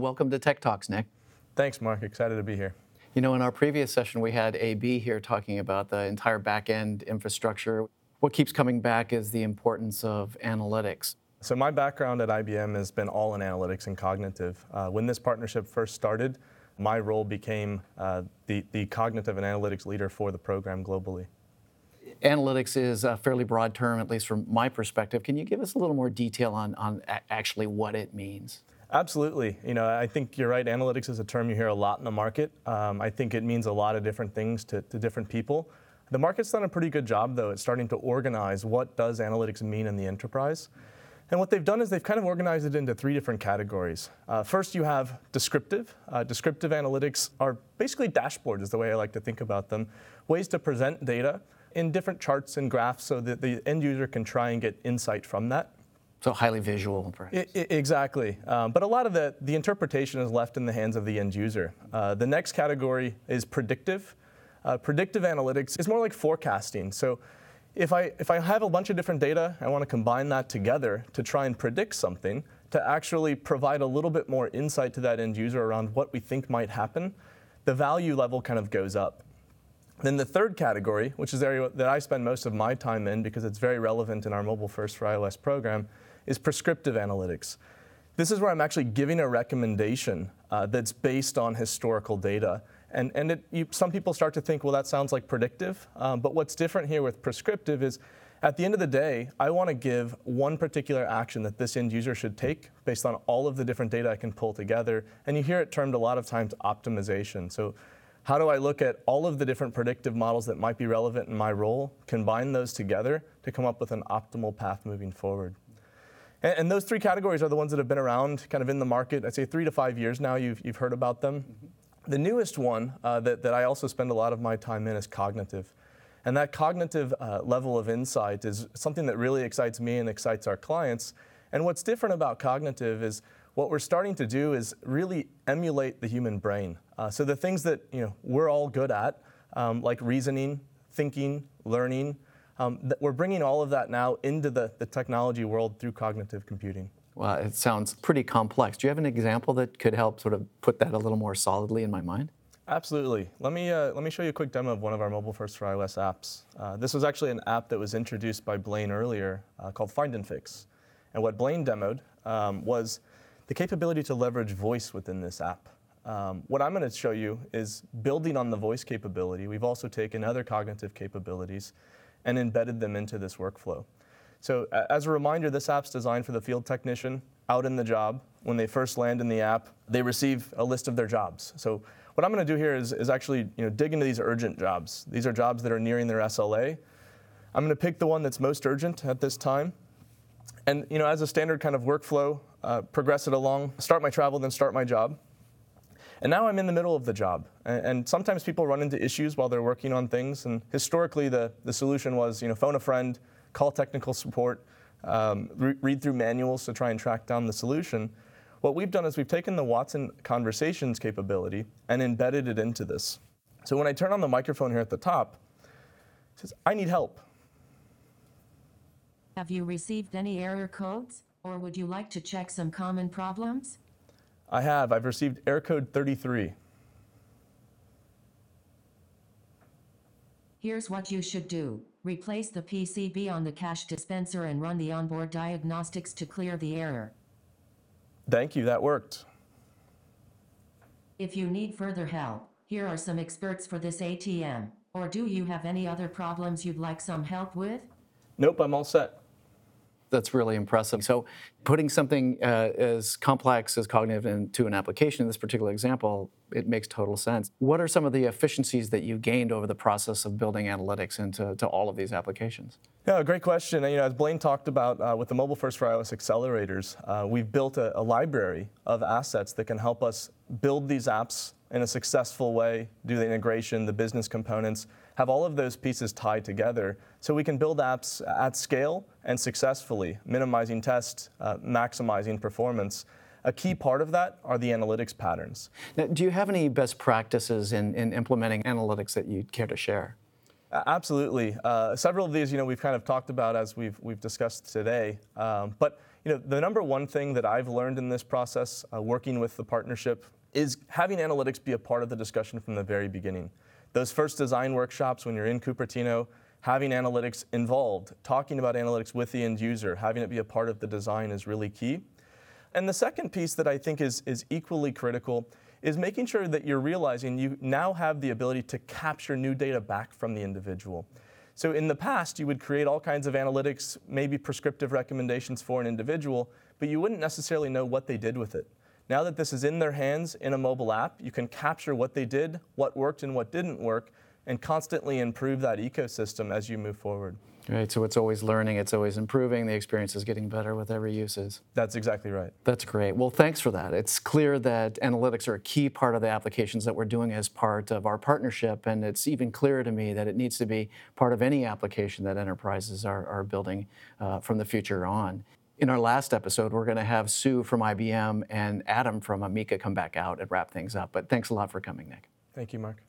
Welcome to Tech Talks, Nick. Thanks, Mark. Excited to be here. You know, in our previous session, we had AB here talking about the entire back end infrastructure. What keeps coming back is the importance of analytics. So, my background at IBM has been all in analytics and cognitive. Uh, when this partnership first started, my role became uh, the, the cognitive and analytics leader for the program globally. Analytics is a fairly broad term, at least from my perspective. Can you give us a little more detail on, on actually what it means? Absolutely. You know, I think you're right. Analytics is a term you hear a lot in the market. Um, I think it means a lot of different things to, to different people. The market's done a pretty good job, though, at starting to organize what does analytics mean in the enterprise. And what they've done is they've kind of organized it into three different categories. Uh, first, you have descriptive. Uh, descriptive analytics are basically dashboards, is the way I like to think about them, ways to present data in different charts and graphs so that the end user can try and get insight from that. So highly visual, exactly. Um, but a lot of the, the interpretation is left in the hands of the end user. Uh, the next category is predictive. Uh, predictive analytics is more like forecasting. So if I, if I have a bunch of different data, I want to combine that together to try and predict something, to actually provide a little bit more insight to that end user around what we think might happen, the value level kind of goes up. Then the third category, which is the area that I spend most of my time in because it's very relevant in our Mobile First for iOS program, is prescriptive analytics. This is where I'm actually giving a recommendation uh, that's based on historical data. And, and it, you, some people start to think, well, that sounds like predictive. Um, but what's different here with prescriptive is at the end of the day, I want to give one particular action that this end user should take based on all of the different data I can pull together. And you hear it termed a lot of times optimization. So, how do I look at all of the different predictive models that might be relevant in my role, combine those together to come up with an optimal path moving forward? And, and, those three categories are the ones that have been around kind of in the market. I'd say three to five years now, you've, you've heard about them. Mm-hmm. The newest one uh, that, that I also spend a lot of my time in is cognitive. And that cognitive uh, level of insight is something that really excites me and excites our clients. And what's different about cognitive is what we're starting to do is really emulate the human brain. Uh, so the things that you know we're all good at, um, like reasoning, thinking, learning, um, we're bringing all of that now into the, the technology world through cognitive computing. Well, it sounds pretty complex. Do you have an example that could help sort of put that a little more solidly in my mind? Absolutely. Let me, uh, let me show you a quick demo of one of our mobile first for iOS apps. Uh, this was actually an app that was introduced by Blaine earlier uh, called Find and Fix. And what Blaine demoed um, was the capability to leverage voice within this app. Um, what I'm going to show you is building on the voice capability. We've also taken other cognitive capabilities and embedded them into this workflow. So as a reminder, this app's designed for the field technician out in the job. When they first land in the app, they receive a list of their jobs. So what I'm going to do here is, is actually you know, dig into these urgent jobs. These are jobs that are nearing their SLA. I'm going to pick the one that's most urgent at this time. And you know, as a standard kind of workflow, uh, progress it along, start my travel, then start my job. And now I'm in the middle of the job. And, and, sometimes people run into issues while they're working on things. And historically, the, the solution was, you know, phone a friend, call technical support, um, re- read through manuals to try and track down the solution. What we've done is we've taken the Watson conversations capability and embedded it into this. So when I turn on the microphone here at the top, it says, I need help. Have you received any error codes, or would you like to check some common problems? I have. I've received error code 33. Here's what you should do. Replace the PCB on the cash dispenser and run the onboard diagnostics to clear the error. Thank you, that worked. If you need further help, here are some experts for this ATM. Or do you have any other problems you'd like some help with? Nope, I'm all set that's really impressive. So, putting something uh, as complex as cognitive into an application in this particular example, it makes total sense. What are some of the efficiencies that you gained over the process of building analytics into to all of these applications? Yeah, great question. You know, as Blaine talked about uh, with the Mobile First for iOS accelerators, uh, we've built a, a library of assets that can help us build these apps in a successful way, do the integration, the business components, have all of those pieces tied together so we can build apps at scale and successfully, minimizing test, uh, maximizing performance. A key part of that are the analytics patterns. Now, do you have any best practices in, in implementing analytics that you'd care to share? Absolutely. Uh, several of these, you know, we've kind of talked about as we've we've discussed today. Um, but You know, the number one thing that I've learned in this process, uh, working with the partnership, is having analytics be a part of the discussion from the very beginning. Those first design workshops when you're in Cupertino, having analytics involved, talking about analytics with the end user, having it be a part of the design is really key. And the second piece that I think is, is equally critical is making sure that you're realizing you now have the ability to capture new data back from the individual. So in the past, you would create all kinds of analytics, maybe prescriptive recommendations for an individual, but you wouldn't necessarily know what they did with it. Now that this is in their hands in a mobile app, you can capture what they did, what worked and what didn't work, and constantly improve that ecosystem as you move forward. Right, so it's always learning, it's always improving, the experience is getting better with every uses. That's exactly right. That's great. Well, thanks for that. It's clear that analytics are a key part of the applications that we're doing as part of our partnership, and it's even clearer to me that it needs to be part of any application that enterprises are, are building uh, from the future on. In our last episode, we're going to have Sue from IBM and Adam from Amica come back out and wrap things up. But thanks a lot for coming, Nick. Thank you, Mark.